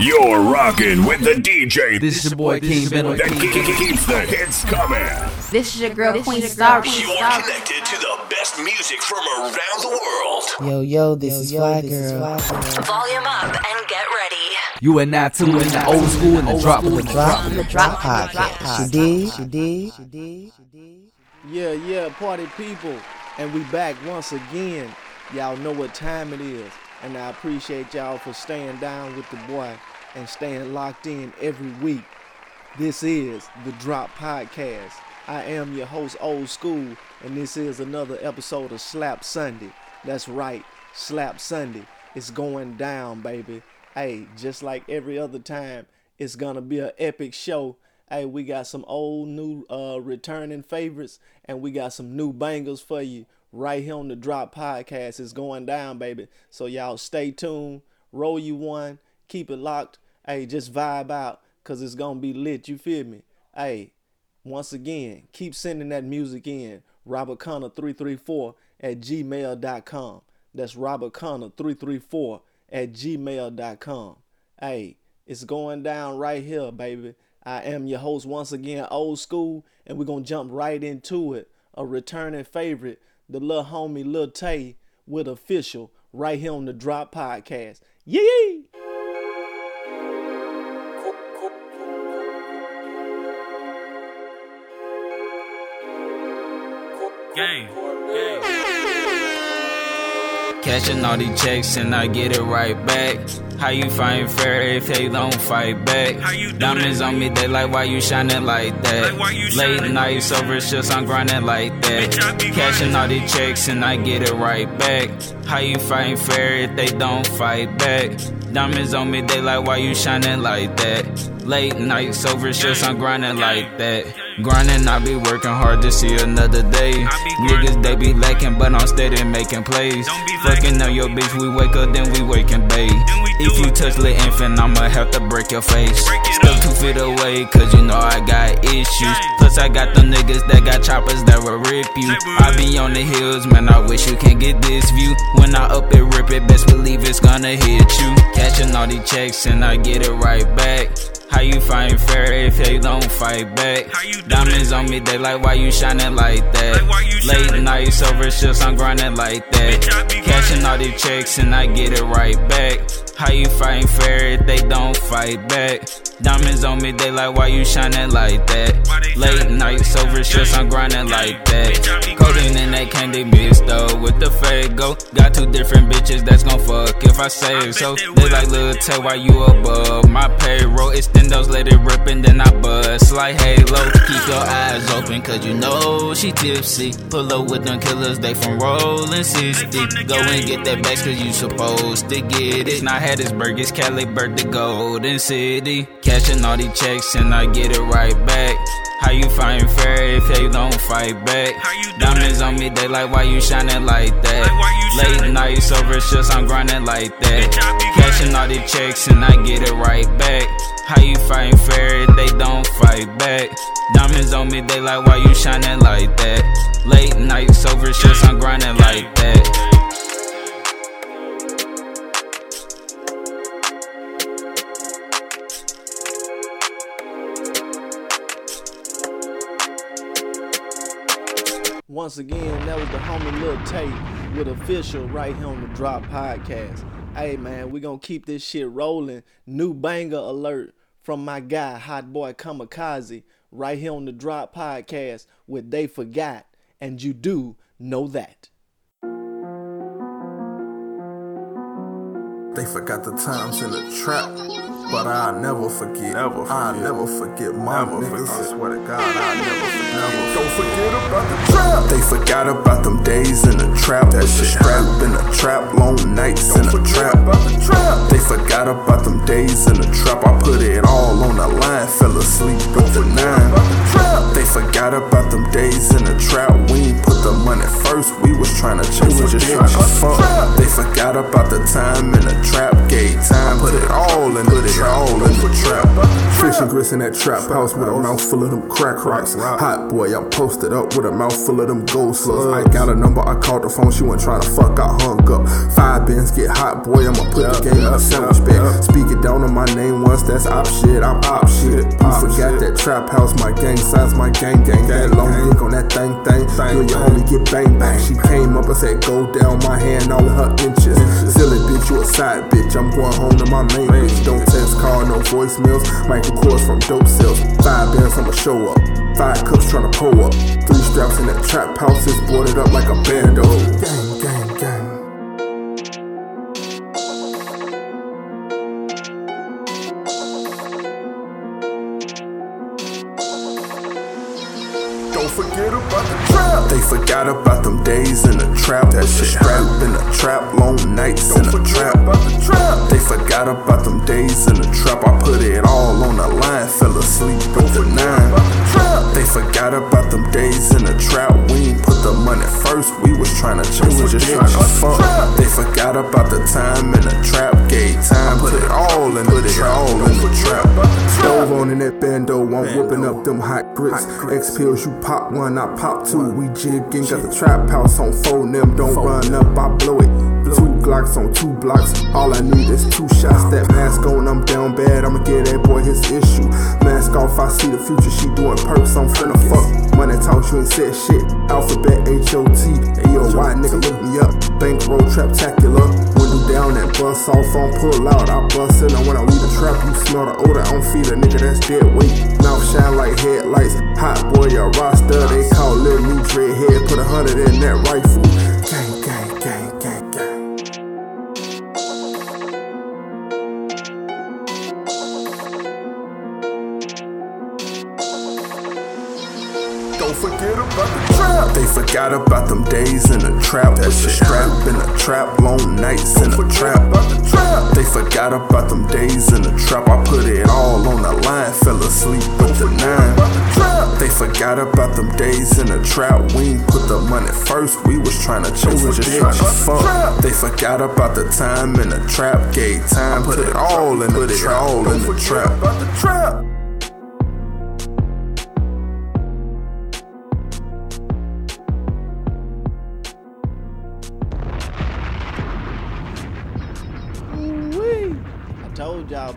You're rocking with the DJ. This is your boy King Venom. that keep- keeps the hits coming. This is your girl Queen Star. You're connected to the best music from around the world. Yo, yo, this is Fly Girl. Volume up and get ready. You and now two in the old school and the drop of the Drop The drop podcast. She did, she did, she did, she did. Yeah, yeah, party people. And we back once again. Y'all know what time it is. And I appreciate y'all for staying down with the boy and staying locked in every week. This is the Drop Podcast. I am your host, Old School, and this is another episode of Slap Sunday. That's right, Slap Sunday. It's going down, baby. Hey, just like every other time, it's gonna be an epic show. Hey, we got some old, new, uh, returning favorites, and we got some new bangers for you right here on the Drop Podcast. It's going down, baby. So y'all stay tuned, roll you one, keep it locked. Hey, just vibe out, cause it's gonna be lit. You feel me? Hey, once again, keep sending that music in. Robert Connor 334 at gmail.com. That's Robert Connor 334 at gmail.com. Hey, it's going down right here, baby. I am your host once again, old school, and we're gonna jump right into it. A returning favorite, the little homie Lil Tay with official right here on the Drop Podcast. Yee! Gang, gang. Cashing all these checks and I get it right back. How you find fair if they don't fight back? Diamonds on me, they like why you shining like that. Late nights over shifts, I'm grinding like that. Cashing all these checks and I get it right back. How you find fair if they don't fight back? Diamonds on me, they like why you shining like that. Late nights over shifts, I'm grinding like that. Grinding, I be working hard to see another day. Niggas, they be lacking, but I'm steady making plays. Fucking up your bitch, we wake up, then we wake and bathe. If you touch the infant, I'ma have to break your face. Still away, cause you know I got issues. Plus, I got them niggas that got choppers that will rip you. I be on the hills, man, I wish you can get this view. When I up it, rip it, best believe it's gonna hit you. Catching all these checks, and I get it right back. How you find fair if they don't fight back? Diamonds on me, they like why you shining like that. Late nights over shifts, I'm grinding like that. Cashing all these checks and I get it right back. How you find fair if they don't fight back? Diamonds on me, they like why you shining like that. Late nights over shifts, I'm grinding like that. Codeine in that candy mixed up with the Fago. Got two different bitches that's gon' fuck if I say so. They like little tell why you above my payroll. Extendos let it rip and then I bust like Halo. Keep your eyes open cause you know she tipsy. Pull up with them killers, they from rolling 60. Go and get that bags cause you supposed to get it. Now had his burgers, Cali the golden city. Cashing all these checks and I get it right back. How you find fair if they don't fight back? Diamonds on me, they like why you shining like that. Late nights over shifts, I'm grinding like that. Cashing all the checks and I get it right back. How you find fair if they don't fight back? Diamonds on me, they like why you shining like that. Late nights over shifts, I'm grinding like that. Once again, that was the homie Lil Tay with official right here on the Drop Podcast. Hey man, we gonna keep this shit rolling. New banger alert from my guy, Hot Boy Kamikaze, right here on the Drop Podcast with They Forgot, and you do know that. They forgot the times in the trap. But I'll never forget. Never forget. I'll never forget my never niggas. Forget. I swear to God, I'll never forget. Never. Don't forget about the trap. They forgot about them days in the trap. That shit strap in the trap. Long nights Don't in the trap. About the trap. They forgot about them days in the trap. I put it all on the line. Fell asleep with the nine. The trap. They forgot about them days in the trap. We ain't put the money first. We was trying to chase. We just trying to fuck. They forgot about the time in the trap. Gave time. Put it all in the trap all in the trap. Fish and grits in that trap house with a mouth full of them crack rocks. Hot boy, I'm posted up with a mouth full of them ghost slugs. I got a number, I called the phone, she wasn't trying to fuck, I hung up. Five bins get hot, boy, I'ma put the game in a sandwich bag. Speak it down on my name once, that's op shit, I'm op shit. You forgot that trap house, my gang size, my gang gang. That long dick on that thing thing, you your homie get bang bang. She came up and said, go down my hand, all her inches. Silly bitch, you a side bitch, I'm going home to my main bitch. Don't text, call, no voicemails. Michael Kors from dope sales. Five bands, I'ma show up. Five cups tryna pull up. Three straps in that trap house is boarded up like a bando. Gang, gang. Trap. That shit strapped in the trap, long nights in the trap. They forgot about them days in the trap. I put it all on the line, fell asleep with the nine. They forgot about them days in the trap. We ain't put the money first. We was trying to chase, we just trying to fuck. They forgot about the time in the trap. gate. time, put it all in the trap. All in the trap. Stove on in that bando, I'm whipping up them hot grits. X pills, you pop one, I pop two. We jigging, got the trap house on phone. Them don't run up, I blow it. Two Glocks on two blocks. All I need is two shots. That mask on, I'm down bad. I'ma get that boy his issue. Mask off, I see the future. She doing perks, I'm finna fuck. Money talk, you ain't said shit. Alphabet H O T. A-O-Y, nigga, look me up. Bankroll traptacular. Window down and bust off on pull out. I bust in, and when I leave the trap, you smell the odor. I don't feed a nigga that's dead weight. Mouth shine like headlights. Hot boy, a roster. They call Lil Me Dreadhead. Put a hundred in that rifle. Gang, trap. They forgot about them days in the trap. That shit strapped in the trap, long nights in the trap. They forgot about them days in the trap. I put it all on the line, fell asleep with the nine. They forgot about them days in the trap. We ain't put the money first. We was trying to chase, we just trying to fuck. They forgot about the time in the trap. Gave time, put it all in the trap. All in the trap.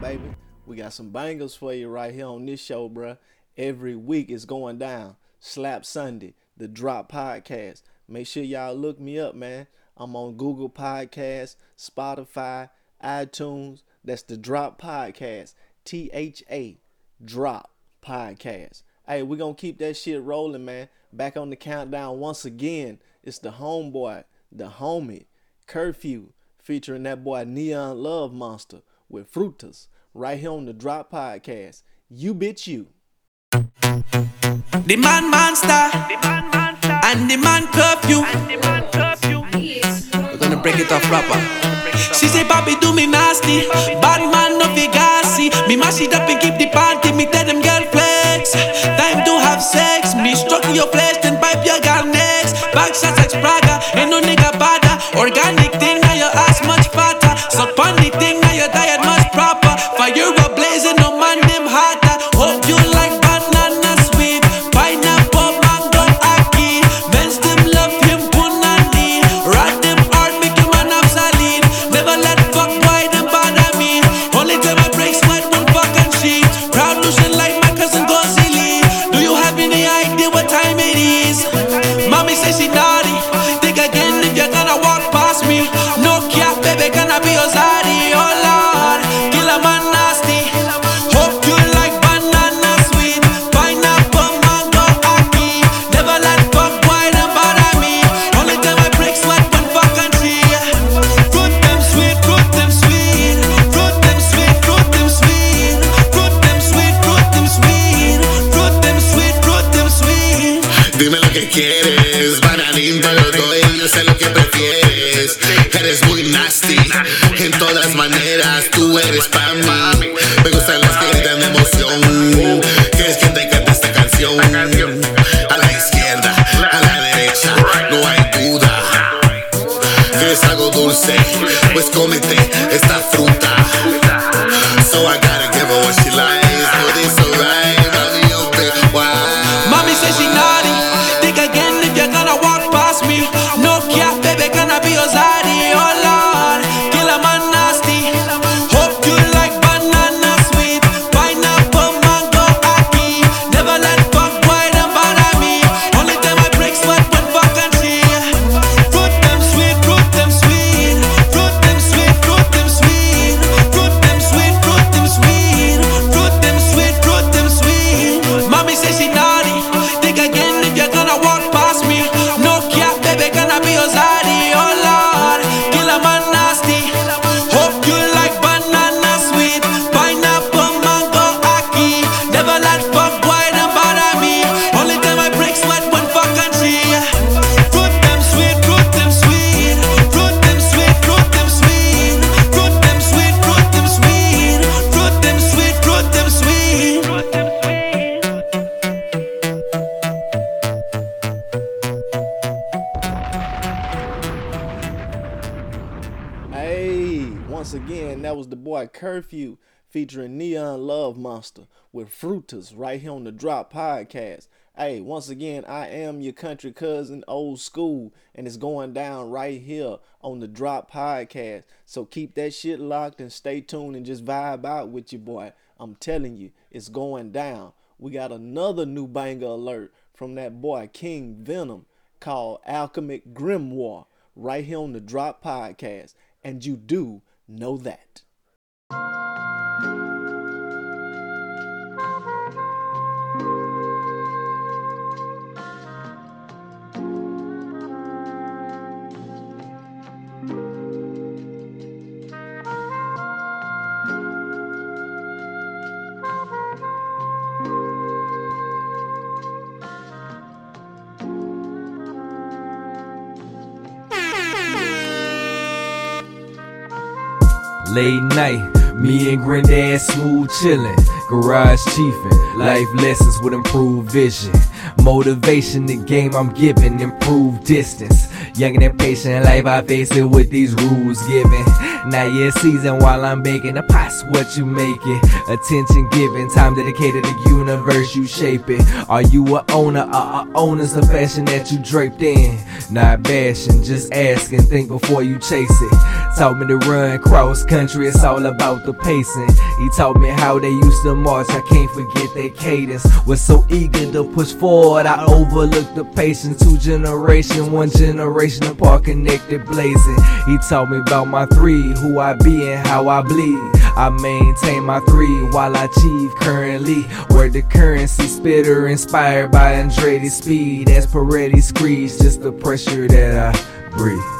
Baby, we got some bangers for you right here on this show, bruh. Every week is going down. Slap Sunday, the Drop Podcast. Make sure y'all look me up, man. I'm on Google Podcasts, Spotify, iTunes. That's the Drop Podcast. T H A Drop Podcast. Hey, we're gonna keep that shit rolling, man. Back on the countdown once again. It's the homeboy, the homie, Curfew, featuring that boy Neon Love Monster with Frutas, right here on the Drop Podcast. You bitch you. The man monster and the man curfew. We're gonna break it off proper. She say, Papi, do me nasty. Bad man, no be gassy. Me mash it up and keep the party. Me tell them girl flex. Time to have sex. Me stroking your flesh, then pipe your girl next. Back shots like Spragga. Ain't no nigga Dime lo que quieres, bananín te lo doy, yo sé lo que prefieres. Eres muy nasty, en todas maneras tú eres pa' mí. Me gustan las que de emoción, que es quien te canta esta canción. A la izquierda, a la derecha, no hay duda. ¿Quieres algo dulce? Pues cómete esta fruta. So I Curfew featuring Neon Love Monster with Frutas right here on the Drop Podcast. Hey, once again, I am your country cousin, old school, and it's going down right here on the Drop Podcast. So keep that shit locked and stay tuned and just vibe out with your boy. I'm telling you, it's going down. We got another new banger alert from that boy King Venom called Alchemic Grimoire right here on the Drop Podcast. And you do know that. Late night, me and Granddad smooth chillin', garage chiefin', life lessons with improved vision. Motivation, the game I'm giving, improved distance. Young and impatient, life I face it with these rules given. Now yeah, season while I'm baking the pots, what you make it. Attention given, time dedicated to the universe, you shape it. Are you a owner or a owner's a fashion that you draped in? Not bashing, just asking, think before you chase it. Taught me to run cross country, it's all about the pacing. He taught me how they used to march, I can't forget their cadence. Was so eager to push forward, I overlooked the patience. Two generation, one generation apart, connected blazing. He taught me about my three, who I be and how I bleed. I maintain my three while I achieve currently. Word the currency spitter inspired by Andretti's speed. As Peretti screeds, just the pressure that I breathe.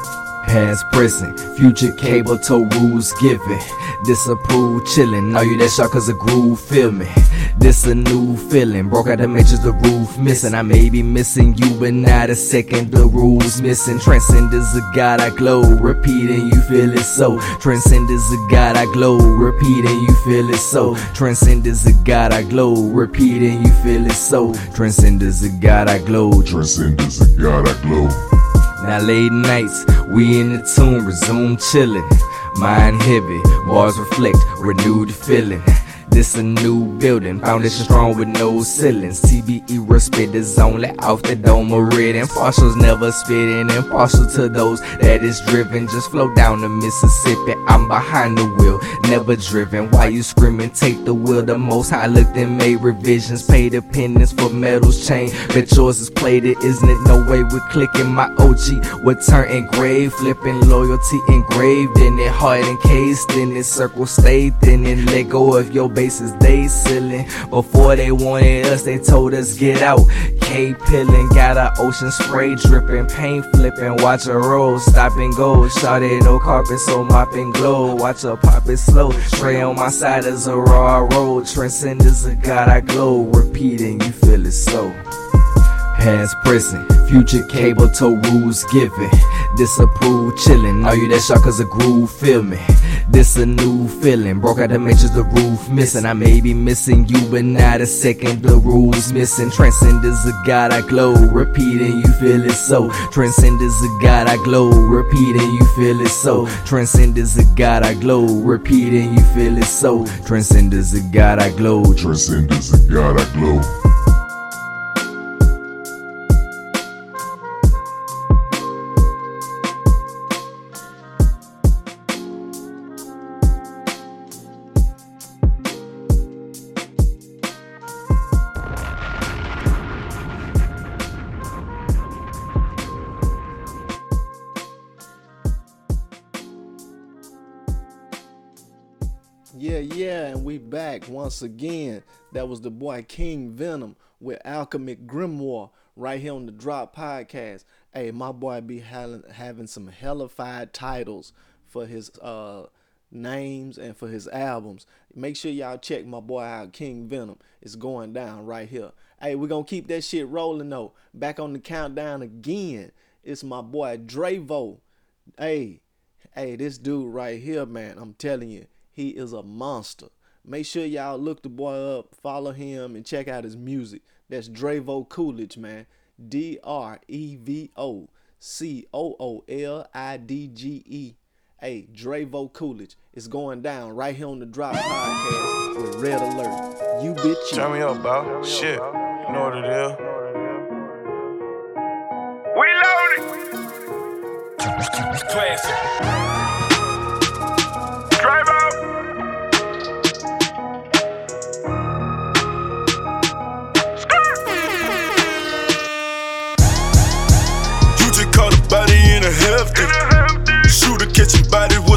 Past present, future cable to rules given. Disapprove chillin', know you that shot cause a groove feel me. This a new feeling, broke out the matrix, the roof missing. I may be missing you, but not a second, the rules missing. Transcend is a God I glow, repeating, you feel it so. Transcend is a God I glow, repeating, you feel it so. Transcend is a God I glow, repeating, you feel it so. Transcend is a God I glow, transcend is a God I glow. Now late nights, we in the tune, resume chillin'. Mind heavy, bars reflect, renewed feeling. This a new building, foundation strong with no ceilings. TBE respect is only off the dome meridian. Partials never spitting, impartial to those that is driven. Just flow down the Mississippi, I'm behind the wheel, never driven. Why you screaming? Take the wheel. The most high looked and made revisions, paid dependence for metals chain. Bet yours is plated, isn't it? No way we're clicking. My OG would turn engraved, flipping loyalty engraved in it, heart encased in it, circle stayed in it. Let go of your bases, they sealing. Before they wanted us, they told us get out. K pillin', got a ocean spray dripping, paint flipping. Watch a roll, stop and go. Shot no carpet, so mop and glow. Watch her pop it slow. Tray on my side is a raw road. Transcend is a god I glow. Repeating, you feel it so. Past present, future cable to rules given. Disapprove chillin', know you that shot cause a groove feel me. This a new feeling, broke out the matrix, the roof missing. I may be missing you, but not a second, the rules missing. Transcend is a god I glow, repeating, you feel it so. Transcend is a god I glow, repeating, you feel it so. Transcend is a god I glow, repeating, you feel it so. Transcend is a god I glow, transcend is a god I glow. Once again. That was the boy King Venom with Alchemic Grimoire right here on the Drop Podcast. Hey, my boy be having, some hellified titles for his uh names and for his albums. Make sure y'all check my boy out, King Venom. It's going down right here. Hey, we're gonna keep that shit rolling though. Back on the countdown again. It's my boy Drevo. Hey, hey, this dude right here, man. I'm telling you, he is a monster. Make sure y'all look the boy up, follow him, and check out his music. That's Drevo Coolidge, man. D R E V O C O O L I D G E Hey, Drevo Coolidge is going down right here on the Drop Podcast with Red Alert. You bitch. Turn me up, bro. Shit. You know what it is. We loaded. Classic.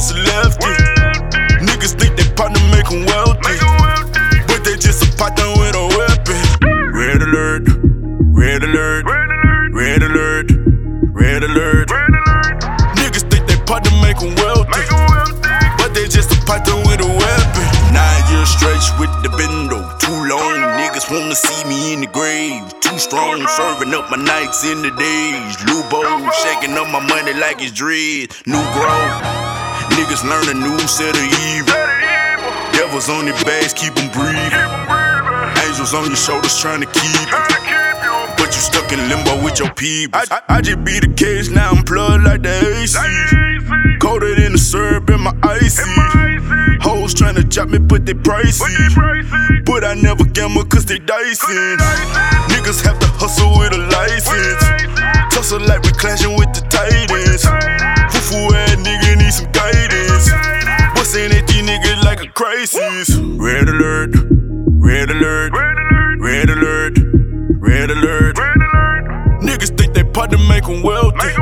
What's lefty? Niggas think they partner make 'em wealthy. But they just a partner with a weapon. Red alert, red alert, red alert, red alert. Niggas think they partner make 'em wealthy. But they just a partner with a weapon. Nine years stretch with the bendo. Too long, niggas wanna see me in the grave. Too strong, serving up my nights in the days. Lubo, shaking up my money like it's dread. New growth, niggas learn a new set of evil. Devils on their backs, keep them breathing. Angels on your shoulders trying to keep you. But you stuck in limbo with your people. I, I, I just be the case, now I'm plugged like the AC. Colder than the syrup in my icy. Hoes trying to chop me, but they pricey. But I never gamble cause they dicing. Niggas have to hustle with a license. Tussle like we clashing with the Titans. Foo ass nigga need some guidance. What's in it, these niggas like a crisis? Red alert, red alert, red alert, red alert. Niggas think they partner make 'em wealthy.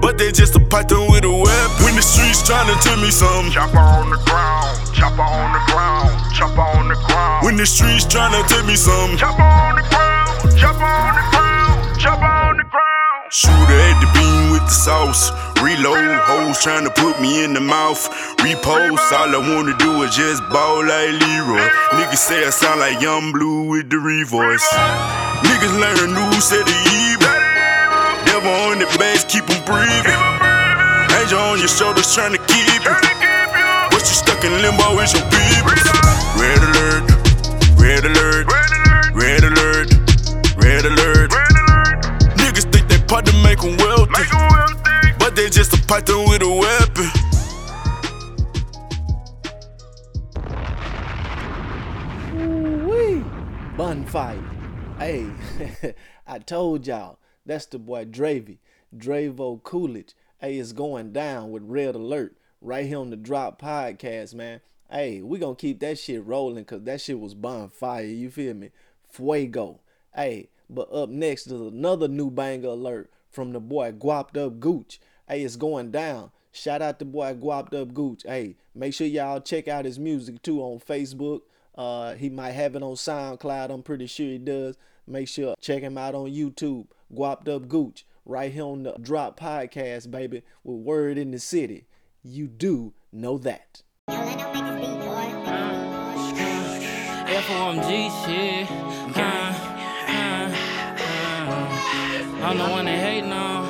But they just a python with a weapon. When the streets tryna tell me something. Chopper on the ground. Chopper on the ground. Chopper on the ground. When the streets tryna tell me something. Chopper on the ground. Chopper on the ground. Chopper on the ground. Shooter at the beam with the sauce. Reload, hoes trying to put me in the mouth. Repost, all I wanna do is just ball like Leroy. Niggas say I sound like Young Blue with the revoice. Niggas learn a new set of evil. Devil on the base, keep 'em breathing. Angel on your shoulders trying to keep you. But you stuck in limbo with your people. Red alert, red alert, red alert, red alert. Niggas think they partner make 'em wealthy. They just a python with a weapon. Woo-wee. Bonfire. Hey, I told y'all, that's the boy Dravy, Drevo Coolidge. Hey, it's going down with Red Alert right here on the Drop Podcast, man. Hey, we gonna keep that shit rolling because that shit was bonfire, you feel me? Fuego. Hey, but up next is another new banger alert from the boy Guapped Up Gooch. Hey, it's going down. Shout out to boy Guapped Up Gooch. Hey, make sure y'all check out his music too on Facebook. Uh, he might have it on SoundCloud. I'm pretty sure he does. Make sure check him out on YouTube. Guapped Up Gooch right here on the Drop Podcast, baby, with Word in the City. You do know that. FOMG shit. I'm the one they hating on.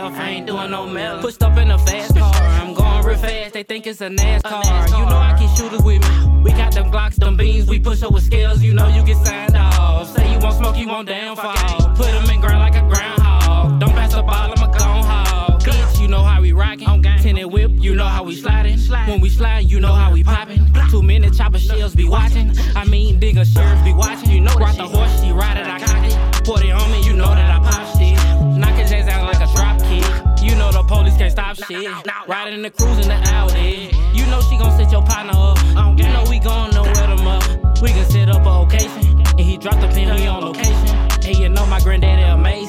Myself, I ain't doing no melon. Pushed up in a fast car, I'm going real fast. They think it's a NASCAR. You know I keep shooters with me. We got them Glocks, them beans. We push up with scales. You know you get signed off. Say you want smoke, you want downfall. Put them in ground like a groundhog. Don't pass the ball, I'm a gone hog. Bitch, you know how we rockin'. Tinted whip, you know how we sliding. When we slide, you know how we poppin'. Two minute chopper shells be watching. I mean, digger sheriffs be watching. You know Brought the horse, she ride it, I cock it. Put it on me, you know that I pop shit. Police can't stop shit. Riding in the cruise in the Audi. You know she gon' set your partner up. You know we gon' know where them up. We can set up a occasion. And he dropped the pin, we on location. And you know my granddaddy amazing.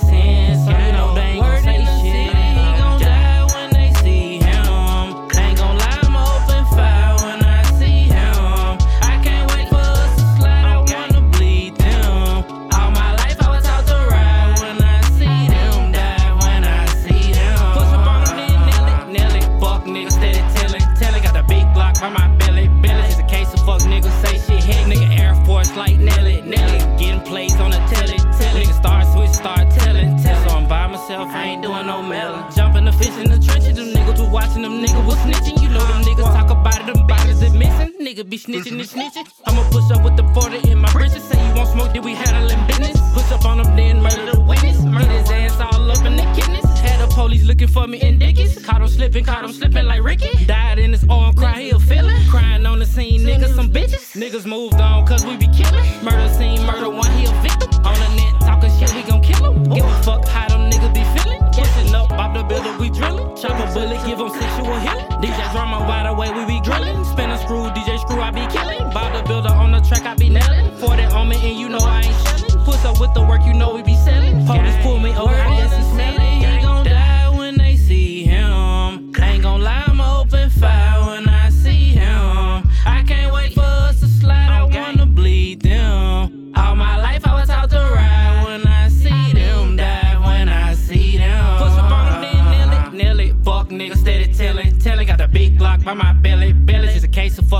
40 on me, and you know I ain't shelling. Push up with the work, you know we be selling. Police pull me over,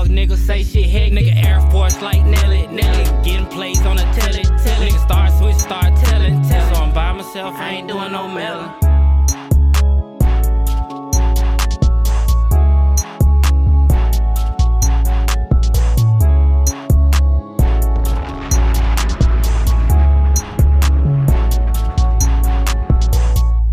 fuck niggas say shit, heck nigga Air Force like Nelly, Nelly. Getting plays on the telly, telly. Nigga start switch, start telling, tell. So I'm by myself, I ain't doing no melon.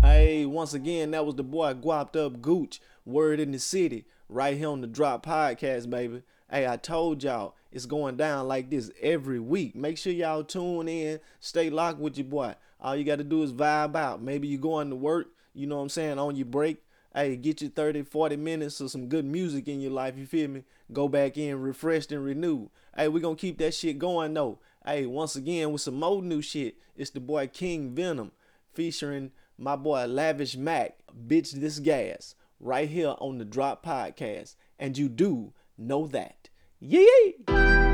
Hey, once again, that was the boy Guapped Up Gooch, Word in the City, right here on the Drop Podcast, baby. Hey, I told y'all it's going down like this every week. Make sure y'all tune in, stay locked with your boy. All you got to do is vibe out. Maybe you going to work, you know what I'm saying, on your break. Hey, get your 30, 40 minutes of some good music in your life, you feel me? Go back in refreshed and renewed. Hey, we going to keep that shit going though. Hey, once again, with some more new shit, it's the boy King Venom featuring my boy Lavish Mac, Bitch This Gas, right here on the Drop Podcast. And you do know that. Yee!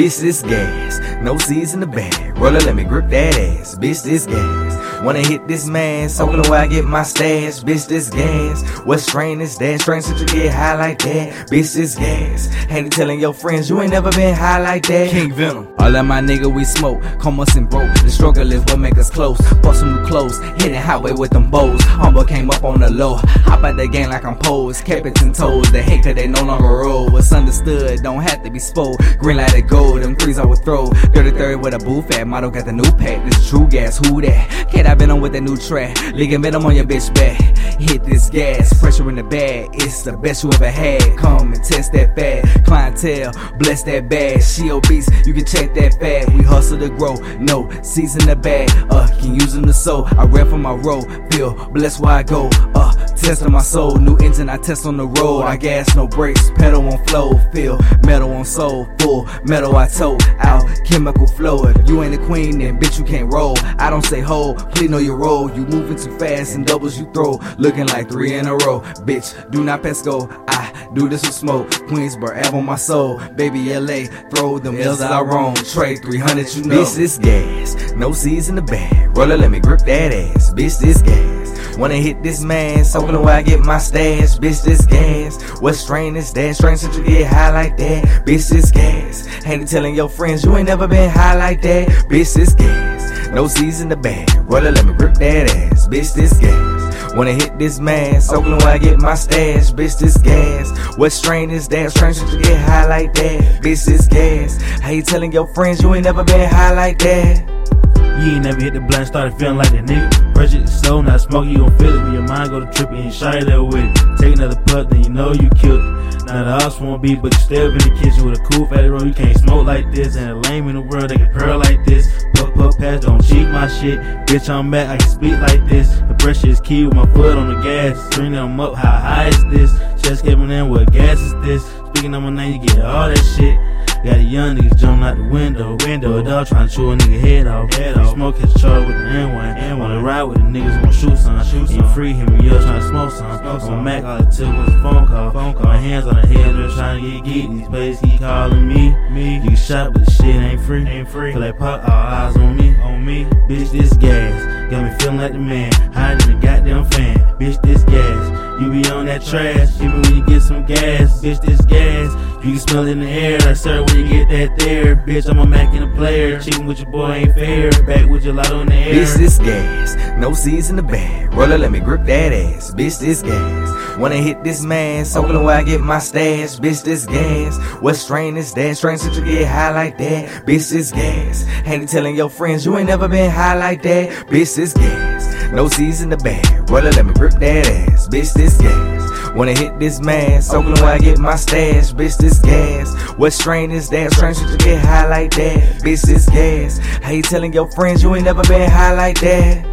Bitch, this gas. No C's in the bag. Roller, let me grip that ass. Bitch, this gas. Wanna hit this man, soaking away I get my stash. Bitch, this gas. What strain is that? Strain since you get high like that. Bitch, this gas. Ain't telling your friends you ain't never been high like that. King Venom. All of my nigga we smoke. Come us and broke. The struggle is what make us close. Bought some new clothes. Hitting highway with them bows. Humble came up on the low. Hop out the game like I'm posed. Kept it ten toes. They hate cause they no longer roll. What's understood don't have to be spoke. Green light of gold. Them threes I would throw. 33 with a booth at. Model got the new pack. This true gas. Who that? Kid, I been on with that new track. Leaking venom on your bitch back. Hit this gas. Pressure in the bag. It's the best you ever had. Come and test that fat. Clientele. Bless that bag. She obese. You can check that fat. We hustle to grow. No season the bag. Uh, can use them to sow. I rap on my road. Feel blessed where I go. Uh, testing my soul. New engine I test on the road. I gas no brakes. Pedal on flow. Feel metal on soul. Full metal I tow out. Chemical flow. If you ain't a queen, then bitch you can't roll. I don't say hold. Please know your role. You moving too fast and doubles you throw. Looking like three in a row. Bitch, do not pass go. I do this with smoke. Queensboro, Ave on my soul. Baby LA, throw them L's that I roam. Trade 300, you know. Bitch, this gas. No C's in the bag. Roller, let me grip that ass. Bitch, this gas. Wanna hit this man, soaking away I get my stash. Bitch, this gas. What strain is that? Strain since you get high like that. Bitch, this gas. Ain't telling your friends you ain't never been high like that. Bitch, this gas. No C's in the bag. Roller, let me grip that ass. Bitch, this gas. Wanna hit this man, soaking away I get my stash. Bitch, this gas. What strain is that? Strain since you get high like that. Bitch, this gas. How you telling your friends you ain't never been high like that? You ain't never hit the blunt, started feeling like that nigga. Pressure so not smoking, you gon' feel it when your mind go to tripping and shine that with it. Take another puff, then you know you killed it. Now the house won't be, but you up in the kitchen with a cool fatty roll. You can't smoke like this, and a lame in the world they can pearl like this. Puff puff pass, don't cheat my shit. Bitch, I'm mad, I can speak like this. The pressure is key with my foot on the gas. String them up, how high is this? Chest caving in, what gas is this? Speaking of my name, you get all that shit. Got the young niggas jumping out the window. Window, a dog trying to chew a nigga head off. Head off. Smoke his charge with the N1. Wanna ride with the niggas, wanna shoot some. Shoot Ain't free, me up trying to smoke some. smoke On my Mac, all it took was a phone call. Phone call. My hands on the head, just trying to get geek. These places keep calling me. Me. You shot, but the shit ain't free. Ain't free. Like pop, all eyes on me. On me. Bitch, this gas. Got me feeling like the man. Hiding in the goddamn fan. Bitch, this gas. You be on that trash, even when you get some gas. Bitch, this gas. You can smell it in the air. Like, sir, when you get that there? Bitch, I'm a Mac and a player. Cheating with your boy ain't fair. Back with your lotto in the air. Bitch, this gas. No seeds in the bag. Roller, let me grip that ass. Bitch, this gas. Wanna hit this man. Soaking where I get my stash. Bitch, this gas. What strain is that? Strain since you get high like that. Bitch, this gas. Ain't telling your friends you ain't never been high like that. Bitch, this gas. No seeds in the bag. Roller, let me grip that ass. Bitch, this gas. Wanna hit this man, soaking where I get my stash. Bitch, this gas. What strain is that? Should you get high like that? Bitch, this gas. How you telling your friends you ain't never been high like that?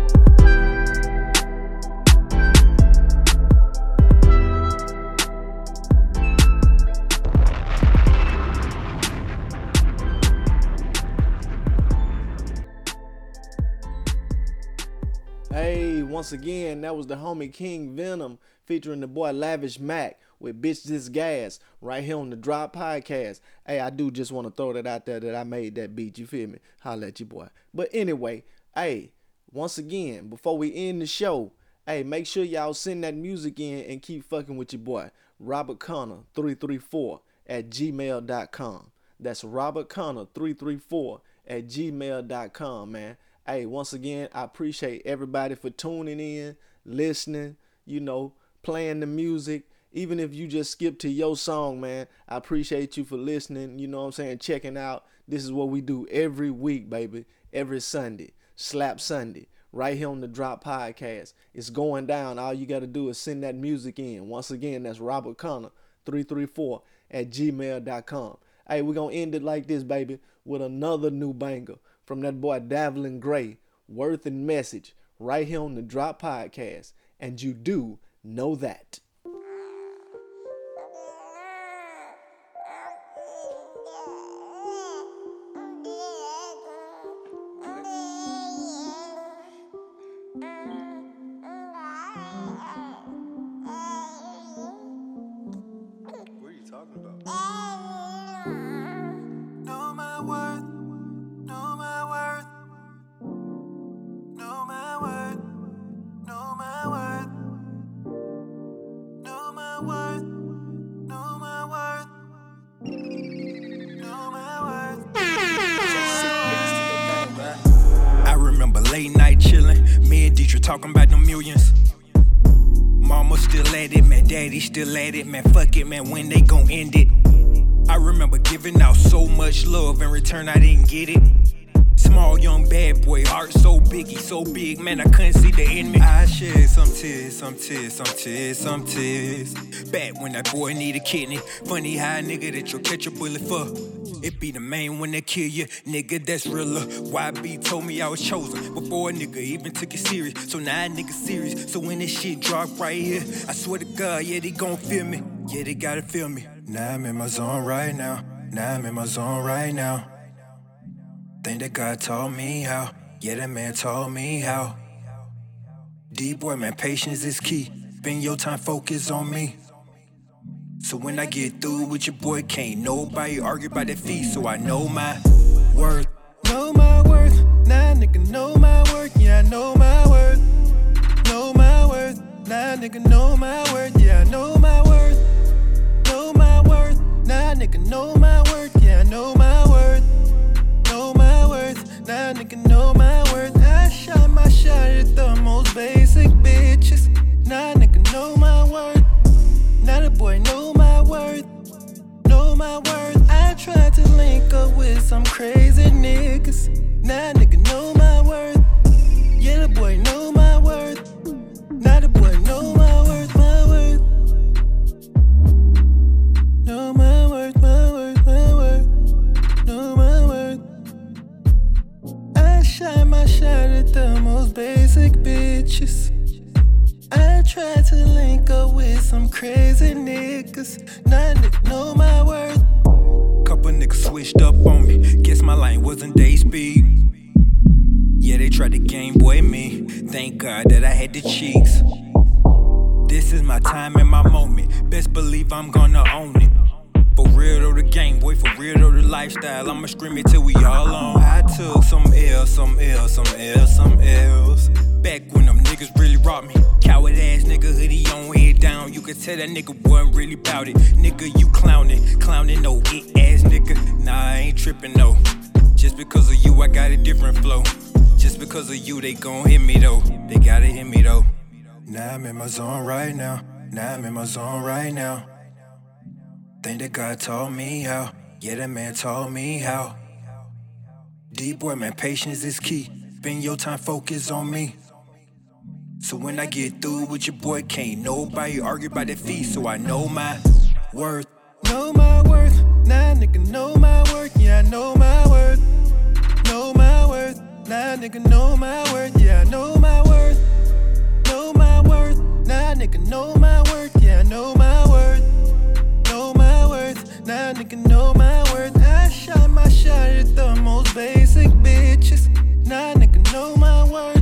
Hey, once again, that was the homie King Venom featuring the boy Lavish Mac with Bitch This Gas right here on the Drop Podcast. Hey, I do just want to throw that out there that I made that beat. You feel me? Holla at you, boy. But anyway, hey, once again, before we end the show, hey, make sure y'all send that music in and keep fucking with your boy, Robert Connor 334 at gmail.com. That's Robert Connor 334 at gmail.com, man. Hey, once again, I appreciate everybody for tuning in, listening, you know, playing the music. Even if you just skip to your song, man, I appreciate you for listening. You know what I'm saying? Checking out. This is what we do every week, baby. Every Sunday. Slap Sunday. Right here on the Drop Podcast. It's going down. All you got to do is send that music in. Once again, that's Robert Connor, 334 at gmail.com. Hey, we're going to end it like this, baby, with another new banger from that boy Davlin Gray, Worth and Message, right here on the Drop Podcast. And you do know that. Still at it, man. Fuck it, man. When they gon' end it? I remember giving out so much love, in return I didn't get it. Small young bad boy, heart so biggie, so big, man, I couldn't see the enemy. I shed some tears, some tears, some tears, some tears. Back when that boy need a kidney. Funny how a nigga that you'll catch a bullet for. It be the main one that kill you, nigga, that's realer. YB told me I was chosen before a nigga even took it serious. So now a nigga serious. So when this shit drop right here, I swear to God, yeah, they gon' feel me. Yeah, they gotta feel me. Now I'm in my zone right now. Now I'm in my zone right now. Think that God taught me how. Yeah, that man taught me how. D boy, man, patience is key. Spend your time focus on me. So when I get through with your boy, can't nobody argue about that fee. So I know my worth. Know my worth. Nah, nigga, know my worth. Yeah, I know my worth. Know my worth. Nah, nigga, know my worth. Yeah, I know my worth. Know my worth. Nah, nigga, know my worth. Yeah, I know my worth. Know my worth. Nah, nigga, know my worth. I shot my shot at the most basic bitches. Some crazy niggas. Now nigga know wasn't really it. Nigga, you clowning, clowning, no it ass nigga. Nah, I ain't tripping, no. Just because of you, I got a different flow. Just because of you, they gon' hit me though. They gotta hit me though. Now I'm in my zone right now. Now I'm in my zone right now. Think that God taught me how. Yeah, that man taught me how. Deep boy, man, patience is key. Spend your time focus on me. So when I get through with your boy, can't nobody argue about the fee. So I know my worth. Know my worth. Nah, nigga, know my worth. Yeah, I know my worth. Know my worth. Nah, nigga, know my worth. Yeah, I know my worth. Know my worth. Nah, nigga, know my worth. Yeah, I know my worth. Know my worth. Nah, nigga, know my worth. I shot my shot at the most basic bitches. Nah, nigga, know my worth.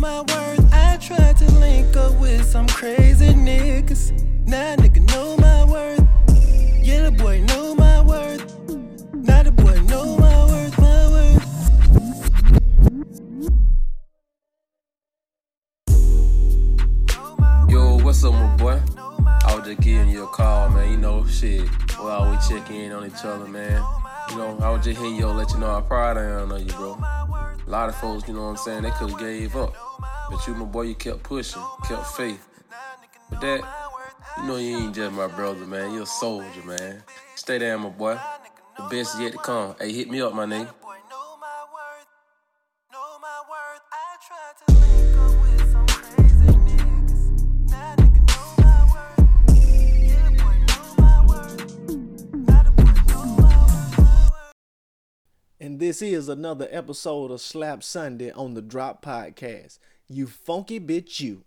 My worth. I tried to link up with some crazy niggas. Now nigga know my worth. Yeah, the boy know my worth. Now the boy know my worth, my worth. Yo, what's up, my boy? I was just giving you a call, man. You know, shit. Well we check in on each other, man. You know, I was just hitting you, let you know how proud I am of you, bro. A lot of folks, you know what I'm saying, they could have gave up. But you, my boy, you kept pushing, kept faith. But that, you know you ain't just my brother, man. You're a soldier, man. Stay there, my boy. The best yet to come. Hey, hit me up, my nigga. And this is another episode of Slap Sunday on the Drop Podcast. You funky bitch, you.